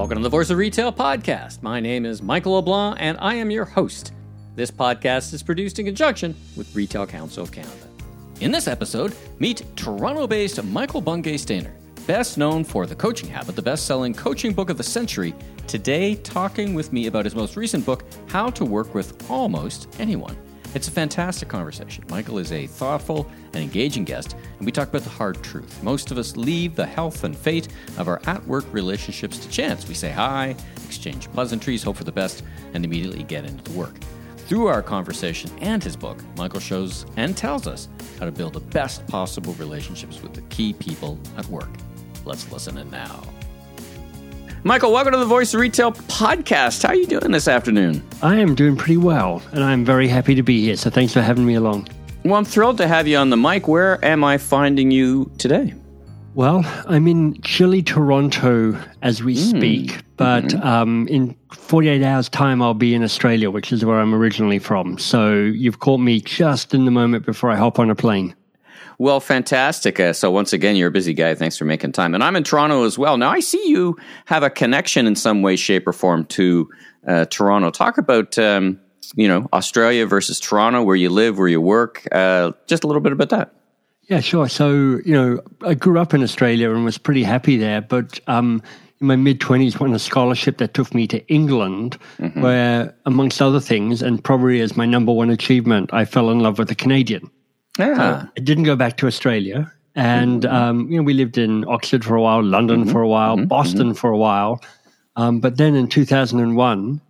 Welcome to the Voice of Retail podcast. My name is Michael LeBlanc, and I am your host. This podcast is produced in conjunction with Retail Council of Canada. In this episode, meet Toronto based Michael Bungay Stanier, best known for The Coaching Habit, the best selling coaching book of the century, today talking with me about his most recent book, How to Work with Almost Anyone. It's a fantastic conversation. Michael is a thoughtful and engaging guest, and we talk about the hard truth. Most of us leave the health and fate of our at work relationships to chance. We say hi, exchange pleasantries, hope for the best, and immediately get into the work. Through our conversation and his book, Michael shows and tells us how to build the best possible relationships with the key people at work. Let's listen in now. Michael, welcome to the Voice of Retail podcast. How are you doing this afternoon? I am doing pretty well, and I'm very happy to be here. So thanks for having me along. Well, I'm thrilled to have you on the mic. Where am I finding you today? Well, I'm in chilly Toronto as we mm. speak, but mm-hmm. um, in 48 hours' time, I'll be in Australia, which is where I'm originally from. So you've caught me just in the moment before I hop on a plane. Well, fantastic. Uh, so once again, you're a busy guy. Thanks for making time. And I'm in Toronto as well. Now I see you have a connection in some way, shape, or form to uh, Toronto. Talk about um, you know Australia versus Toronto, where you live, where you work. Uh, just a little bit about that. Yeah, sure. So you know, I grew up in Australia and was pretty happy there, but. Um, in my mid 20s, won a scholarship that took me to England, mm-hmm. where, amongst other things, and probably as my number one achievement, I fell in love with a Canadian. Yeah. So I didn't go back to Australia. And, mm-hmm. um, you know, we lived in Oxford for a while, London mm-hmm. for a while, mm-hmm. Boston mm-hmm. for a while. Um, but then in 2001,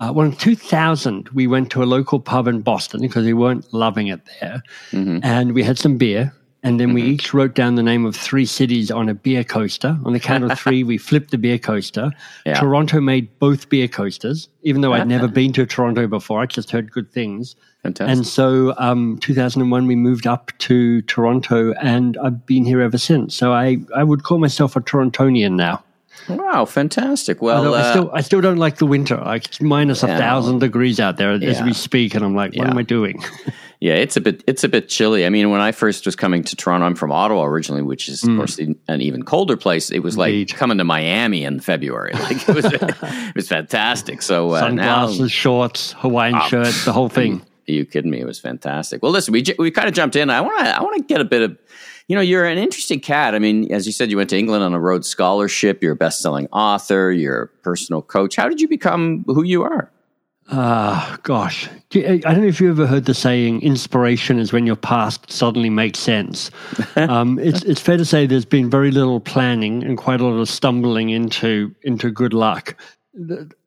uh, well, in 2000, we went to a local pub in Boston because we weren't loving it there. Mm-hmm. And we had some beer. And then we mm-hmm. each wrote down the name of three cities on a beer coaster. On the count of three, we flipped the beer coaster. Yeah. Toronto made both beer coasters, even though I'd never been to Toronto before. I just heard good things. Fantastic. And so, um, 2001, we moved up to Toronto, and I've been here ever since. So I, I would call myself a Torontonian now. Wow, fantastic! Well, I, uh, I still I still don't like the winter. Like it's minus a thousand degrees out there yeah. as we speak, and I'm like, what yeah. am I doing? yeah, it's a bit it's a bit chilly. I mean, when I first was coming to Toronto, I'm from Ottawa originally, which is mm. of course an even colder place. It was Indeed. like coming to Miami in February. Like it was it was fantastic. So uh, sunglasses, now, shorts, Hawaiian oh, shirt, the whole thing. You kidding me? It was fantastic. Well, listen, we we kind of jumped in. I want to I want to get a bit of, you know, you're an interesting cat. I mean, as you said, you went to England on a Rhodes Scholarship. You're a best selling author. You're a personal coach. How did you become who you are? Ah, uh, gosh. I don't know if you ever heard the saying, inspiration is when your past suddenly makes sense. um, it's, it's fair to say there's been very little planning and quite a lot of stumbling into, into good luck.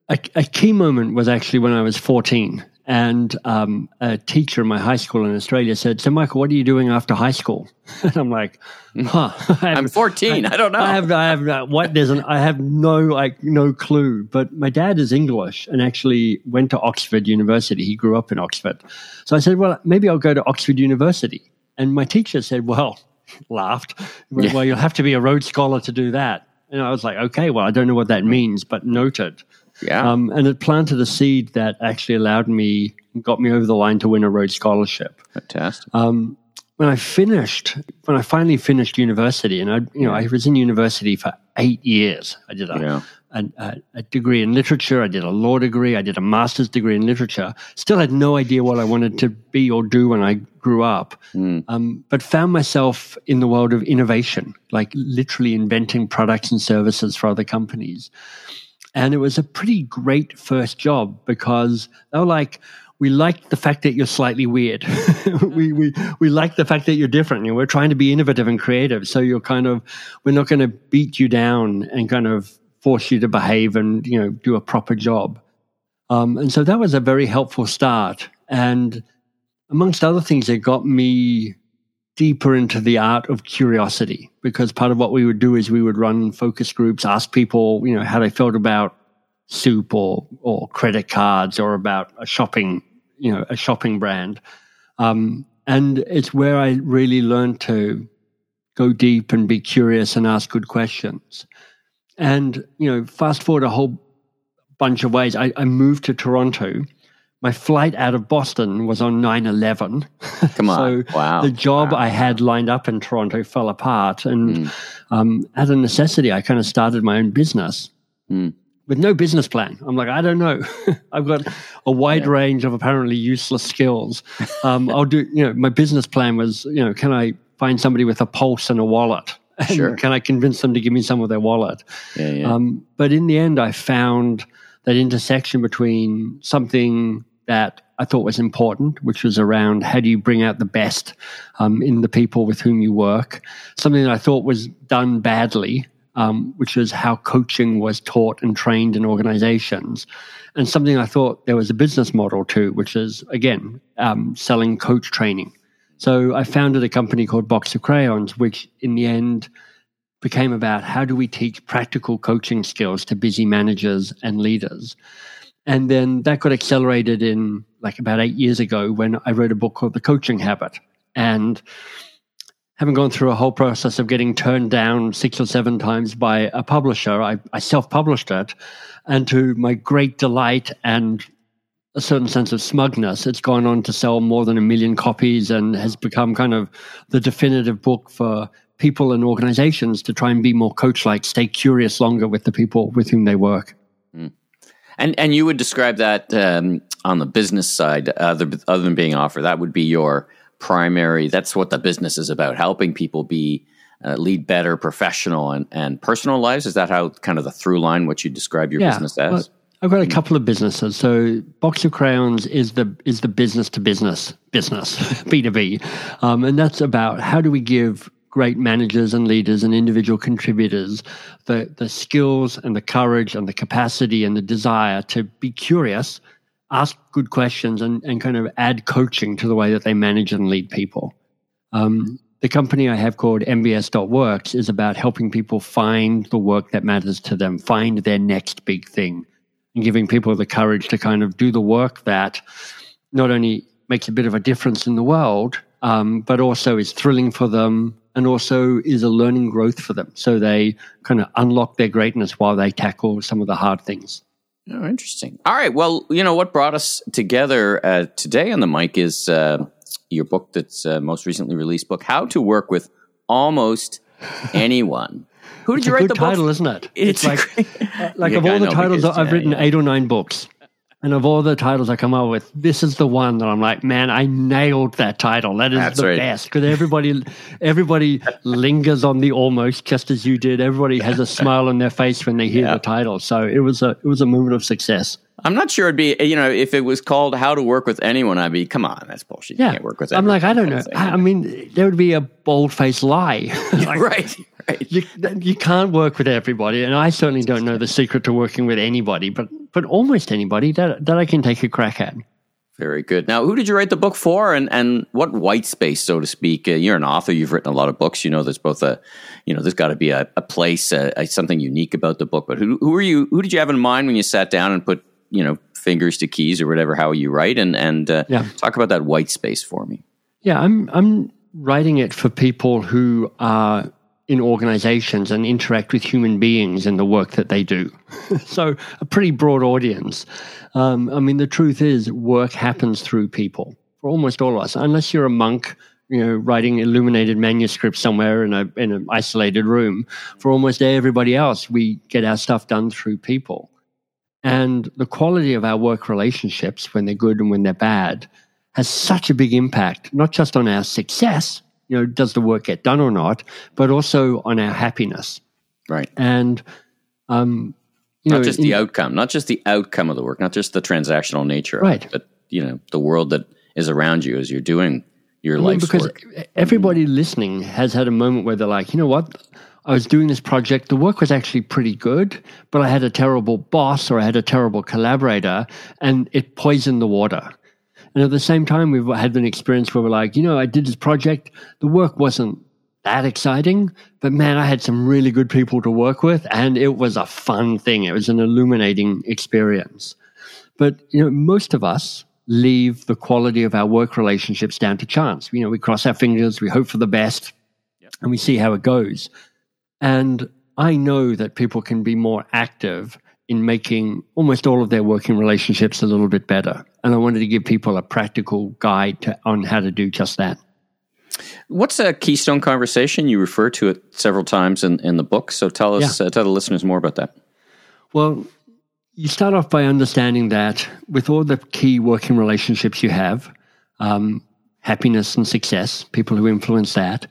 A, a key moment was actually when I was 14. And um, a teacher in my high school in Australia said, "So, Michael, what are you doing after high school?" And I'm like, "Huh? I am 14. I, I, don't know. I have, I have what? There's an, I have no, like, no clue. But my dad is English and actually went to Oxford University. He grew up in Oxford. So I said, "Well, maybe I'll go to Oxford University." And my teacher said, "Well," laughed. Well, yeah. you'll have to be a Rhodes Scholar to do that. And I was like, "Okay, well, I don't know what that means, but noted." Yeah. Um, and it planted a seed that actually allowed me, got me over the line to win a Rhodes Scholarship. Fantastic. Um, when I finished, when I finally finished university, and I, you know, I was in university for eight years. I did a, yeah. a, a, degree in literature. I did a law degree. I did a master's degree in literature. Still had no idea what I wanted to be or do when I grew up. Mm. Um, but found myself in the world of innovation, like literally inventing products and services for other companies. And it was a pretty great first job because they were like, we like the fact that you're slightly weird. we, we, we like the fact that you're different. We're trying to be innovative and creative. So you're kind of, we're not going to beat you down and kind of force you to behave and, you know, do a proper job. Um, and so that was a very helpful start. And amongst other things, it got me deeper into the art of curiosity because part of what we would do is we would run focus groups, ask people, you know, how they felt about soup or or credit cards or about a shopping, you know, a shopping brand. Um, and it's where I really learned to go deep and be curious and ask good questions. And, you know, fast forward a whole bunch of ways. I, I moved to Toronto my flight out of Boston was on 9 11. Come on. so wow. the job wow. I had lined up in Toronto fell apart. And mm. um, as a necessity, I kind of started my own business. mm. with no business plan. I'm like, I don't know. I've got a wide yeah. range of apparently useless skills. Um, I'll do, you know, my business plan was, you know, can I find somebody with a pulse and a wallet? And sure. can I convince them to give me some of their wallet? Yeah, yeah. Um, but in the end, I found that intersection between something that I thought was important, which was around how do you bring out the best um, in the people with whom you work. Something that I thought was done badly, um, which was how coaching was taught and trained in organizations. And something I thought there was a business model to, which is, again, um, selling coach training. So I founded a company called Box of Crayons, which in the end became about how do we teach practical coaching skills to busy managers and leaders. And then that got accelerated in like about eight years ago when I wrote a book called The Coaching Habit. And having gone through a whole process of getting turned down six or seven times by a publisher, I, I self published it. And to my great delight and a certain sense of smugness, it's gone on to sell more than a million copies and has become kind of the definitive book for people and organizations to try and be more coach like, stay curious longer with the people with whom they work. And and you would describe that um, on the business side, other other than being offer, that would be your primary. That's what the business is about: helping people be uh, lead better professional and, and personal lives. Is that how kind of the through line what you describe your yeah, business as? Well, I've got a couple of businesses. So Box of Crayons is the is the business to business business B two B, um, and that's about how do we give great managers and leaders and individual contributors the, the skills and the courage and the capacity and the desire to be curious, ask good questions, and, and kind of add coaching to the way that they manage and lead people. Um, the company I have called MBS.works is about helping people find the work that matters to them, find their next big thing, and giving people the courage to kind of do the work that not only makes a bit of a difference in the world, um, but also is thrilling for them and also is a learning growth for them. So they kind of unlock their greatness while they tackle some of the hard things. Oh, interesting. All right. Well, you know, what brought us together uh, today on the mic is uh, your book that's uh, most recently released book, How to Work with Almost Anyone. Who did it's you write the title, book? isn't it? It's, it's like, like yeah, of all the titles, because, I've yeah, written yeah. eight or nine books. And of all the titles I come up with, this is the one that I'm like, man, I nailed that title. That is That's the right. best because everybody, everybody lingers on the almost just as you did. Everybody has a smile on their face when they hear the title. So it was a it was a moment of success. I'm not sure it'd be, you know, if it was called How to Work with Anyone, I'd be, come on, that's bullshit. You yeah. can't work with anyone. I'm like, I don't know. I, mean, there would be a bold faced lie. like, right, right. You, you can't work with everybody. And I certainly don't know the secret to working with anybody, but, but almost anybody that, that I can take a crack at. Very good. Now, who did you write the book for, and and what white space, so to speak? Uh, you're an author. You've written a lot of books. You know, there's both a, you know, there's got to be a, a place, uh, a, something unique about the book. But who who are you? Who did you have in mind when you sat down and put, you know, fingers to keys or whatever how you write and and uh, yeah. talk about that white space for me yeah i'm i'm writing it for people who are in organizations and interact with human beings in the work that they do so a pretty broad audience um, i mean the truth is work happens through people for almost all of us unless you're a monk you know, writing illuminated manuscripts somewhere in a in an isolated room. For almost everybody else, we get our stuff done through people. And the quality of our work relationships, when they're good and when they're bad, has such a big impact, not just on our success, you know, does the work get done or not, but also on our happiness. Right. And, um, you not know, just in, the outcome, not just the outcome of the work, not just the transactional nature right. It, but, you know, the world that is around you as you're doing your life. Because work. everybody listening has had a moment where they're like, you know what? I was doing this project. The work was actually pretty good, but I had a terrible boss or I had a terrible collaborator and it poisoned the water. And at the same time, we've had an experience where we're like, you know, I did this project. The work wasn't that exciting, but man, I had some really good people to work with and it was a fun thing. It was an illuminating experience. But, you know, most of us leave the quality of our work relationships down to chance. You know, we cross our fingers, we hope for the best, and we see how it goes. And I know that people can be more active in making almost all of their working relationships a little bit better. And I wanted to give people a practical guide to, on how to do just that. What's a keystone conversation? You refer to it several times in, in the book. So tell us, yeah. uh, tell the listeners more about that. Well, you start off by understanding that with all the key working relationships you have, um, happiness and success, people who influence that,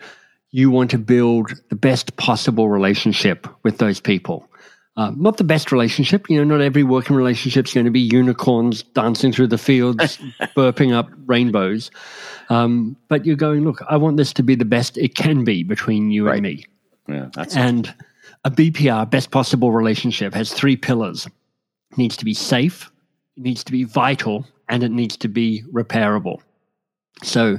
you want to build the best possible relationship with those people. Uh, not the best relationship, you know, not every working relationship is going to be unicorns dancing through the fields, burping up rainbows. Um, but you're going, look, I want this to be the best it can be between you right. and me. Yeah, that's and a BPR, best possible relationship, has three pillars. It needs to be safe, it needs to be vital, and it needs to be repairable. So,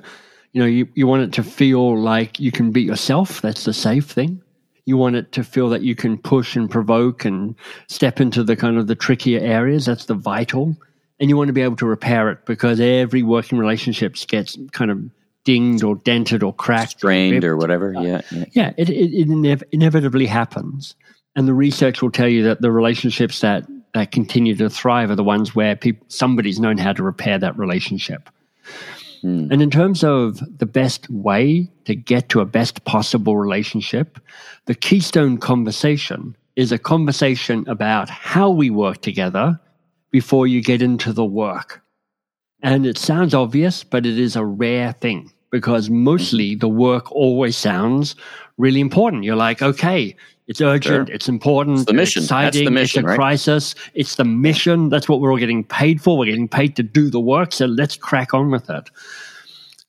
you know, you, you want it to feel like you can be yourself. That's the safe thing. You want it to feel that you can push and provoke and step into the kind of the trickier areas. That's the vital. And you want to be able to repair it because every working relationship gets kind of dinged or dented or cracked, strained or, or whatever. Yeah, yeah, yeah it, it, it inev- inevitably happens, and the research will tell you that the relationships that that continue to thrive are the ones where people somebody's known how to repair that relationship. Mm. And in terms of the best way to get to a best possible relationship, the keystone conversation is a conversation about how we work together before you get into the work. And it sounds obvious, but it is a rare thing because mostly the work always sounds really important. You're like, okay, it's urgent. Sure. It's important. It's the mission. exciting. The mission, it's a right? crisis. It's the mission. That's what we're all getting paid for. We're getting paid to do the work. So let's crack on with it.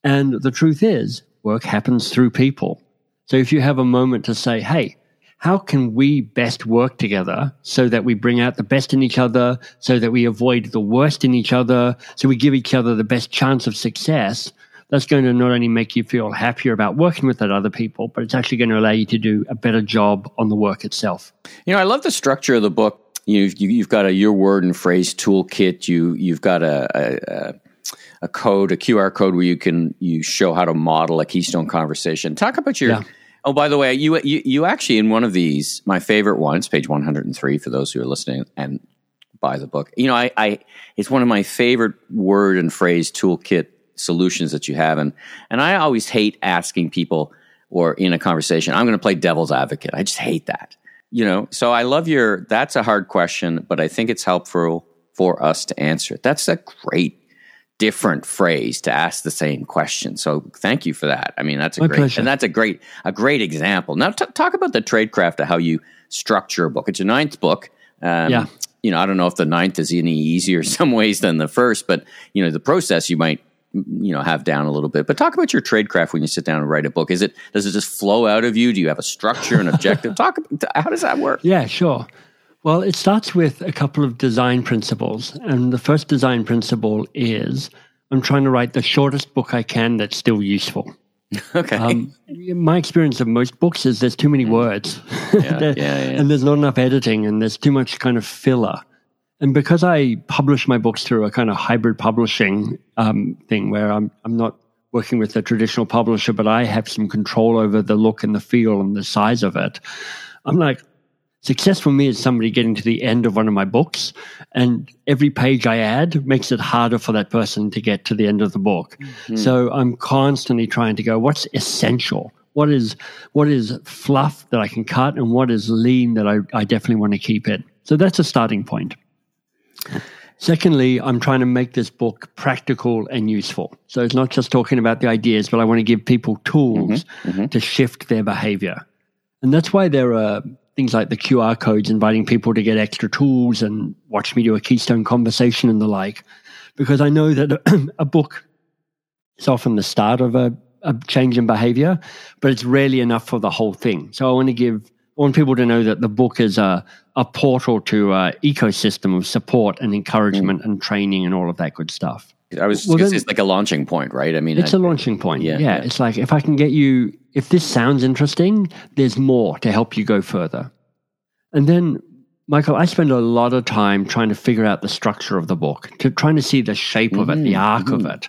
And the truth is, work happens through people. So if you have a moment to say, hey, how can we best work together so that we bring out the best in each other, so that we avoid the worst in each other, so we give each other the best chance of success? That's going to not only make you feel happier about working with that other people, but it's actually going to allow you to do a better job on the work itself. You know, I love the structure of the book. You've, you, have got a your word and phrase toolkit. You you've got a, a, a code, a QR code where you can you show how to model a keystone conversation. Talk about your. Yeah. Oh, by the way, you, you you actually in one of these, my favorite ones, page one hundred and three, for those who are listening and buy the book. You know, I, I it's one of my favorite word and phrase toolkit solutions that you have. And, and I always hate asking people or in a conversation, I'm going to play devil's advocate. I just hate that. You know, so I love your, that's a hard question, but I think it's helpful for us to answer it. That's a great different phrase to ask the same question. So thank you for that. I mean, that's a My great, pleasure. and that's a great, a great example. Now t- talk about the tradecraft of how you structure a book. It's your ninth book. Um, yeah. You know, I don't know if the ninth is any easier some ways than the first, but you know, the process you might you know have down a little bit. But talk about your tradecraft when you sit down and write a book. Is it does it just flow out of you? Do you have a structure and objective? Talk how does that work? Yeah sure. Well it starts with a couple of design principles. And the first design principle is i'm trying to write the shortest book i can that's still useful. Okay. Um, my experience of most books is there's too many mm. words. Yeah, yeah, yeah. and there's not enough editing and there's too much kind of filler and because I publish my books through a kind of hybrid publishing um, thing where I'm, I'm not working with a traditional publisher, but I have some control over the look and the feel and the size of it, I'm like, success for me is somebody getting to the end of one of my books, and every page I add makes it harder for that person to get to the end of the book. Mm-hmm. So I'm constantly trying to go, what's essential? What is what is fluff that I can cut, and what is lean that I, I definitely want to keep it. So that's a starting point. Secondly, I'm trying to make this book practical and useful. So it's not just talking about the ideas, but I want to give people tools mm-hmm, mm-hmm. to shift their behavior. And that's why there are things like the QR codes inviting people to get extra tools and watch me do a keystone conversation and the like. Because I know that a book is often the start of a, a change in behavior, but it's rarely enough for the whole thing. So I want to give I want people to know that the book is a, a portal to an ecosystem of support and encouragement mm. and training and all of that good stuff. I was well, then, it's like a launching point, right? I mean, it's I, a launching point. Yeah, yeah, it's like if I can get you, if this sounds interesting, there's more to help you go further. And then, Michael, I spend a lot of time trying to figure out the structure of the book, to trying to see the shape mm-hmm, of it, the mm-hmm, arc mm-hmm. of it.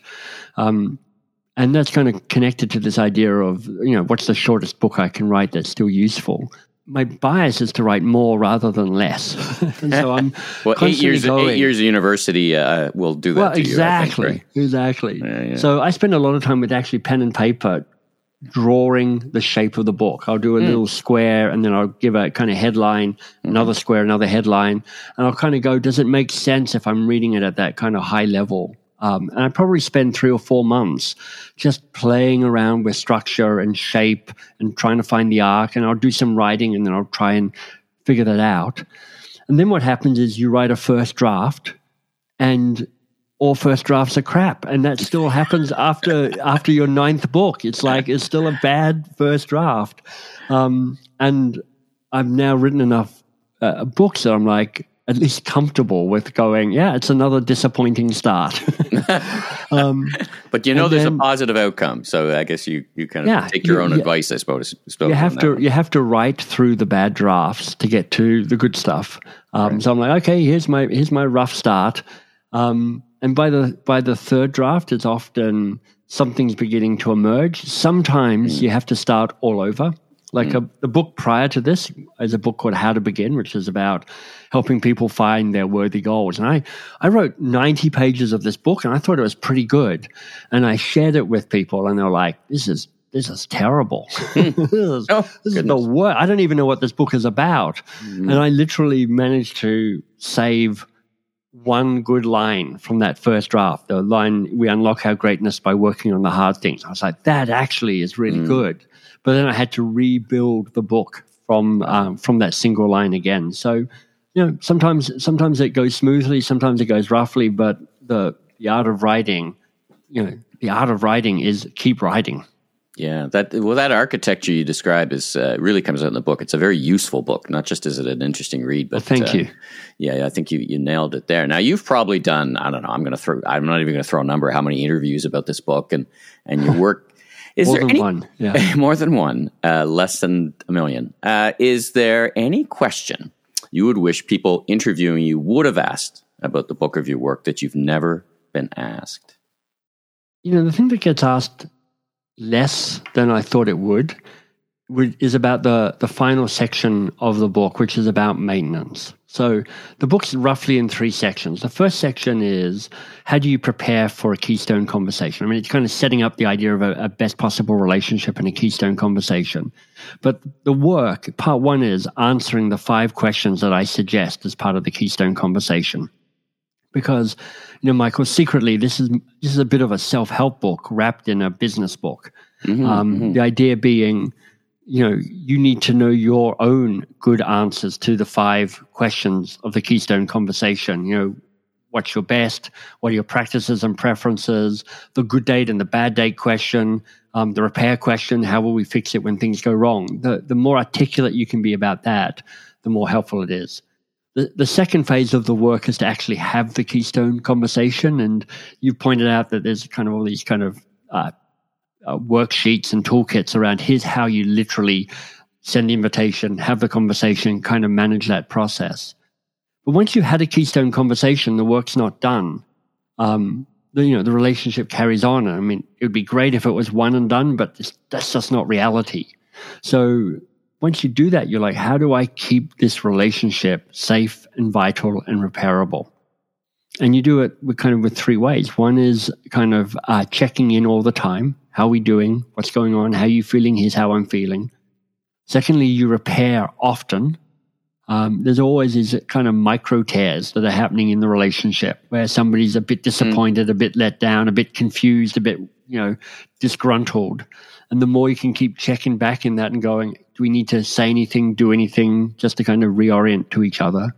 Um, and that's kind of connected to this idea of you know what's the shortest book I can write that's still useful my bias is to write more rather than less. so I'm well, eight years going, eight years of university uh, will do that. Well, exactly, you, think, right? exactly. Yeah, yeah. So I spend a lot of time with actually pen and paper, drawing the shape of the book. I'll do a mm. little square and then I'll give a kind of headline, mm-hmm. another square, another headline. And I'll kind of go, does it make sense if I'm reading it at that kind of high level? Um, and I probably spend three or four months just playing around with structure and shape and trying to find the arc. And I'll do some writing and then I'll try and figure that out. And then what happens is you write a first draft and all first drafts are crap, and that still happens after after your ninth book. It's like it's still a bad first draft, um, and I've now written enough uh, books that I'm like at least comfortable with going. Yeah, it's another disappointing start. um, but you know, there's then, a positive outcome, so I guess you you kind of yeah, take your you, own you, advice. I suppose, you have to you have to write through the bad drafts to get to the good stuff. Um, right. So I'm like, okay, here's my here's my rough start. Um, and by the by the third draft, it's often something's beginning to emerge. Sometimes mm. you have to start all over. Like mm. a, the book prior to this is a book called How to Begin, which is about helping people find their worthy goals. And I, I wrote 90 pages of this book and I thought it was pretty good. And I shared it with people and they're like, this is this is terrible. Hmm. this is, oh, this is the worst. I don't even know what this book is about. Mm. And I literally managed to save one good line from that first draft. The line, we unlock our greatness by working on the hard things. I was like, that actually is really mm. good. But then I had to rebuild the book from, um, from that single line again. So, you know, sometimes, sometimes it goes smoothly, sometimes it goes roughly, but the, the art of writing, you know, the art of writing is keep writing. Yeah, that well, that architecture you describe is uh, really comes out in the book. It's a very useful book. Not just is it an interesting read, but well, thank uh, you. Yeah, I think you you nailed it there. Now you've probably done. I don't know. I'm going to throw. I'm not even going to throw a number. How many interviews about this book and and your work? Is more there any, one? Yeah, more than one. Uh, less than a million. Uh, is there any question you would wish people interviewing you would have asked about the book of your work that you've never been asked? You know, the thing that gets asked less than I thought it would, which is about the, the final section of the book, which is about maintenance. So the book's roughly in three sections. The first section is how do you prepare for a keystone conversation? I mean, it's kind of setting up the idea of a, a best possible relationship in a keystone conversation. But the work, part one is answering the five questions that I suggest as part of the keystone conversation because you know michael secretly this is this is a bit of a self-help book wrapped in a business book. Mm-hmm, um, mm-hmm. the idea being you know you need to know your own good answers to the five questions of the keystone conversation. You know what's your best? What are your practices and preferences? The good date and the bad date question um, the repair question how will we fix it when things go wrong? The, the more articulate you can be about that the more helpful it is the, second phase of the work is to actually have the keystone conversation. And you've pointed out that there's kind of all these kind of uh, uh, worksheets and toolkits around here's how you literally send the invitation, have the conversation, kind of manage that process. But once you've had a keystone conversation, the work's not done. Um, the, you know, the relationship carries on. I mean, it would be great if it was one and done, but that's just not reality. So once you do that, you're like, how do I keep this relationship safe and vital and repairable? And you do it with kind of with three ways. One is kind of uh, checking in all the time. How are we doing? What's going on? How are you feeling? Here's how I'm feeling. Secondly, you repair often. Um, there's always these kind of micro tears that are happening in the relationship where somebody's a bit disappointed, mm. a bit let down, a bit confused, a bit, you know, disgruntled. And the more you can keep checking back in that and going, do we need to say anything, do anything, just to kind of reorient to each other?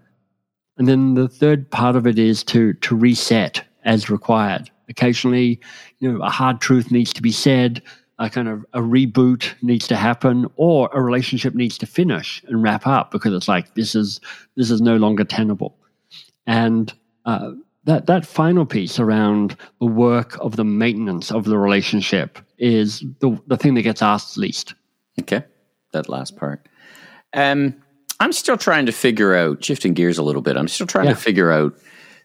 And then the third part of it is to to reset as required. Occasionally, you know, a hard truth needs to be said, a kind of a reboot needs to happen, or a relationship needs to finish and wrap up because it's like this is this is no longer tenable. And uh, that that final piece around the work of the maintenance of the relationship is the the thing that gets asked least. Okay that last part. Um, I'm still trying to figure out, shifting gears a little bit, I'm still trying yeah. to figure out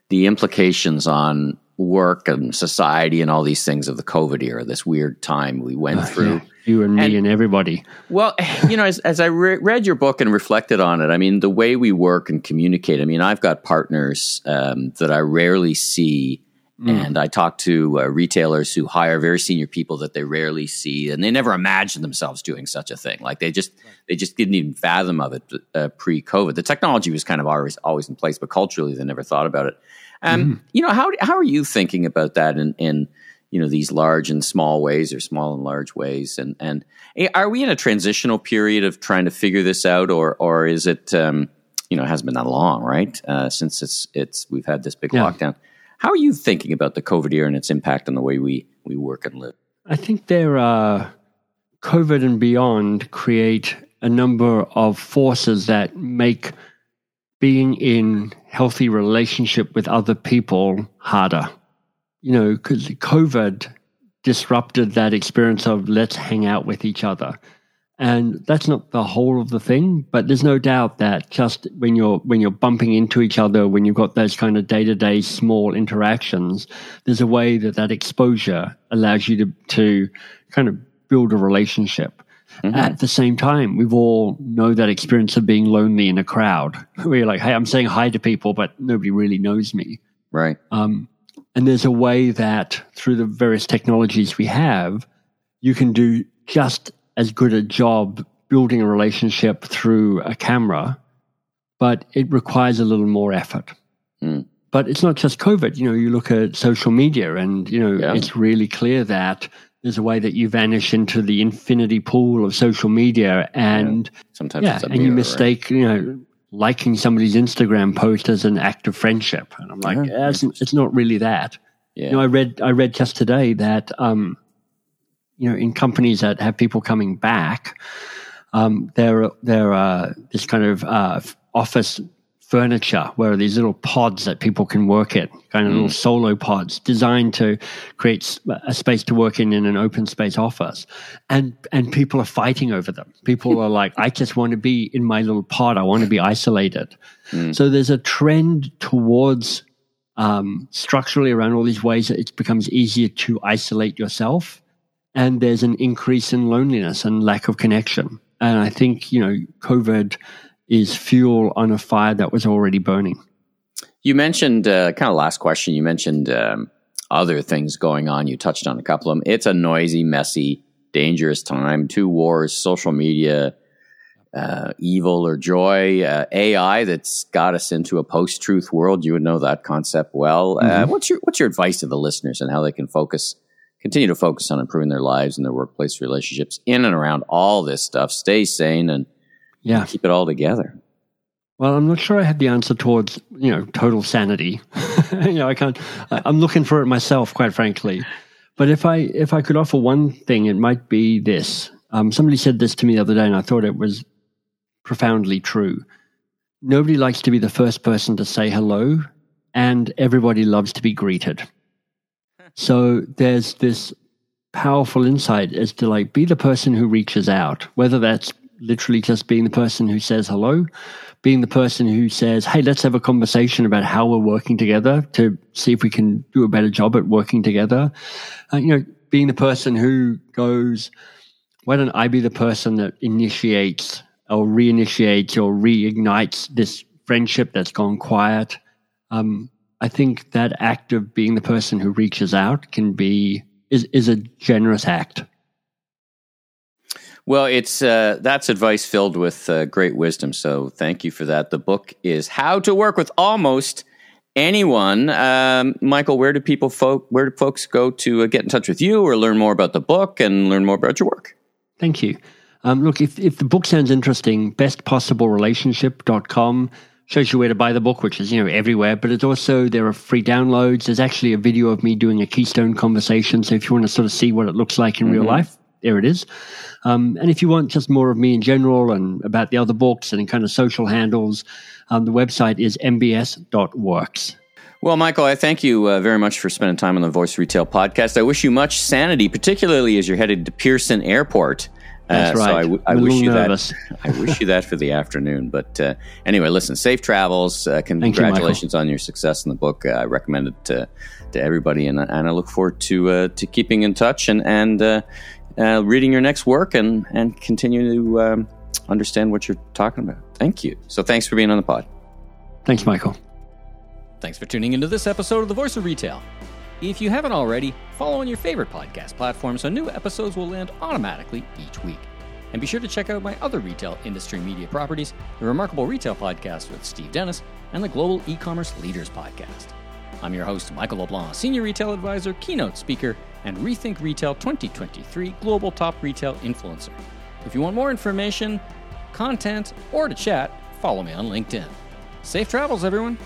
the implications on work and society and all these things of the COVID era, this weird time we went uh, through. Yeah. You and me and, and, everybody. Well, you know, as, as I re- read your book and reflected on it, I mean, the way we work and communicate, I mean, I've got partners um, that I rarely see Mm. And I talk to uh, retailers who hire very senior people that they rarely see, and they never imagine themselves doing such a thing. Like they just they just didn't even fathom of it uh, pre-COVID. The technology was kind of always always in place, but culturally they never thought about it. Um, mm. You know how how are you thinking about that in in you know these large and small ways or small and large ways and and eh, are we in a transitional period of trying to figure this out or or is it um, you know it hasn't been that long right uh, since it's it's we've had this big yeah. lockdown how are you thinking about the covid era and its impact on the way we we work and live i think there are covid and beyond create a number of forces that make being in healthy relationship with other people harder you know, because COVID disrupted that experience of let's hang out with each other. And that's not the whole of the thing, but there's no doubt that just when you're when you're bumping into each other, when you've got those kind of day to day small interactions, there's a way that that exposure allows you to to kind of build a relationship. Mm-hmm. At the same time, we've all know that experience of being lonely in a crowd, where you're like, "Hey, I'm saying hi to people, but nobody really knows me." Right. Um, and there's a way that through the various technologies we have, you can do just as good a job building a relationship through a camera, but it requires a little more effort. Mm. But it's not just COVID. You know, you look at social media and, you know, yeah. it's really clear that there's a way that you vanish into the infinity pool of social media and yeah. sometimes yeah, and you mistake, right? you know, liking somebody's Instagram post as an act of friendship. And I'm like, yeah. it's, it's, not really that. Yeah. You know, I read I read just today that um, you know, in companies that have people coming back, um, there there are this kind of uh, office furniture where are these little pods that people can work in, kind of mm. little solo pods designed to create a space to work in in an open space office. And, and people are fighting over them. People are like, I just want to be in my little pod. I want to be isolated. Mm. So there's a trend towards um, structurally around all these ways that it becomes easier to isolate yourself. And there's an increase in loneliness and lack of connection. And I think, you know, COVID is fuel on a fire that was already burning. You mentioned, uh, kind of last question, you mentioned um, other things going on. You touched on a couple of them. It's a noisy, messy, dangerous time. Two wars, social media, uh, evil or joy, uh, AI that's got us into a post truth world. You would know that concept well. Uh, mm-hmm. what's your What's your advice to the listeners and how they can focus, continue to focus on improving their lives and their workplace relationships in and around all this stuff? Stay sane and yeah. keep it all together. Well, I'm not sure I have the answer towards you know total sanity. you know, I can't. I'm looking for it myself, quite frankly. But if I if I could offer one thing, it might be this. Um, somebody said this to me the other day, and I thought it was profoundly true. Nobody likes to be the first person to say hello, and everybody loves to be greeted. So there's this powerful insight as to like be the person who reaches out, whether that's literally just being the person who says hello, being the person who says, hey, let's have a conversation about how we're working together to see if we can do a better job at working together. Uh, you know, being the person who goes, why don't I be the person that initiates or reinitiates or reignites this friendship that's gone quiet? Um, I think that act of being the person who reaches out can be is, is a generous act. Well, it's uh, that's advice filled with uh, great wisdom. So thank you for that. The book is How to Work with Almost Anyone. Um, Michael, where do people folk where do folks go to uh, get in touch with you or learn more about the book and learn more about your work? Thank you. Um, look, if, if the book sounds interesting, bestpossiblerelationship.com shows you where to buy the book, which is, you know, everywhere, but it's also, there are free downloads. There's actually a video of me doing a Keystone conversation. So if you want to sort of see what it looks like in mm-hmm. real life, there it is. Um, and if you want just more of me in general and about the other books and kind of social handles, um, the website is mbs.works. Well, Michael, I thank you uh, very much for spending time on the Voice Retail podcast. I wish you much sanity, particularly as you're headed to Pearson Airport. That's uh, right. So I, w- I wish you nervous. that. I wish you that for the afternoon. But uh, anyway, listen. Safe travels. Uh, congratulations you, on your success in the book. Uh, I recommend it to, to everybody, and, and I look forward to uh, to keeping in touch and and uh, uh, reading your next work and and continue to um, understand what you're talking about. Thank you. So thanks for being on the pod. Thanks, Michael. Thanks for tuning into this episode of The Voice of Retail. If you haven't already, follow on your favorite podcast platform so new episodes will land automatically each week. And be sure to check out my other retail industry media properties the Remarkable Retail Podcast with Steve Dennis and the Global E Commerce Leaders Podcast. I'm your host, Michael LeBlanc, Senior Retail Advisor, Keynote Speaker, and Rethink Retail 2023 Global Top Retail Influencer. If you want more information, content, or to chat, follow me on LinkedIn. Safe travels, everyone!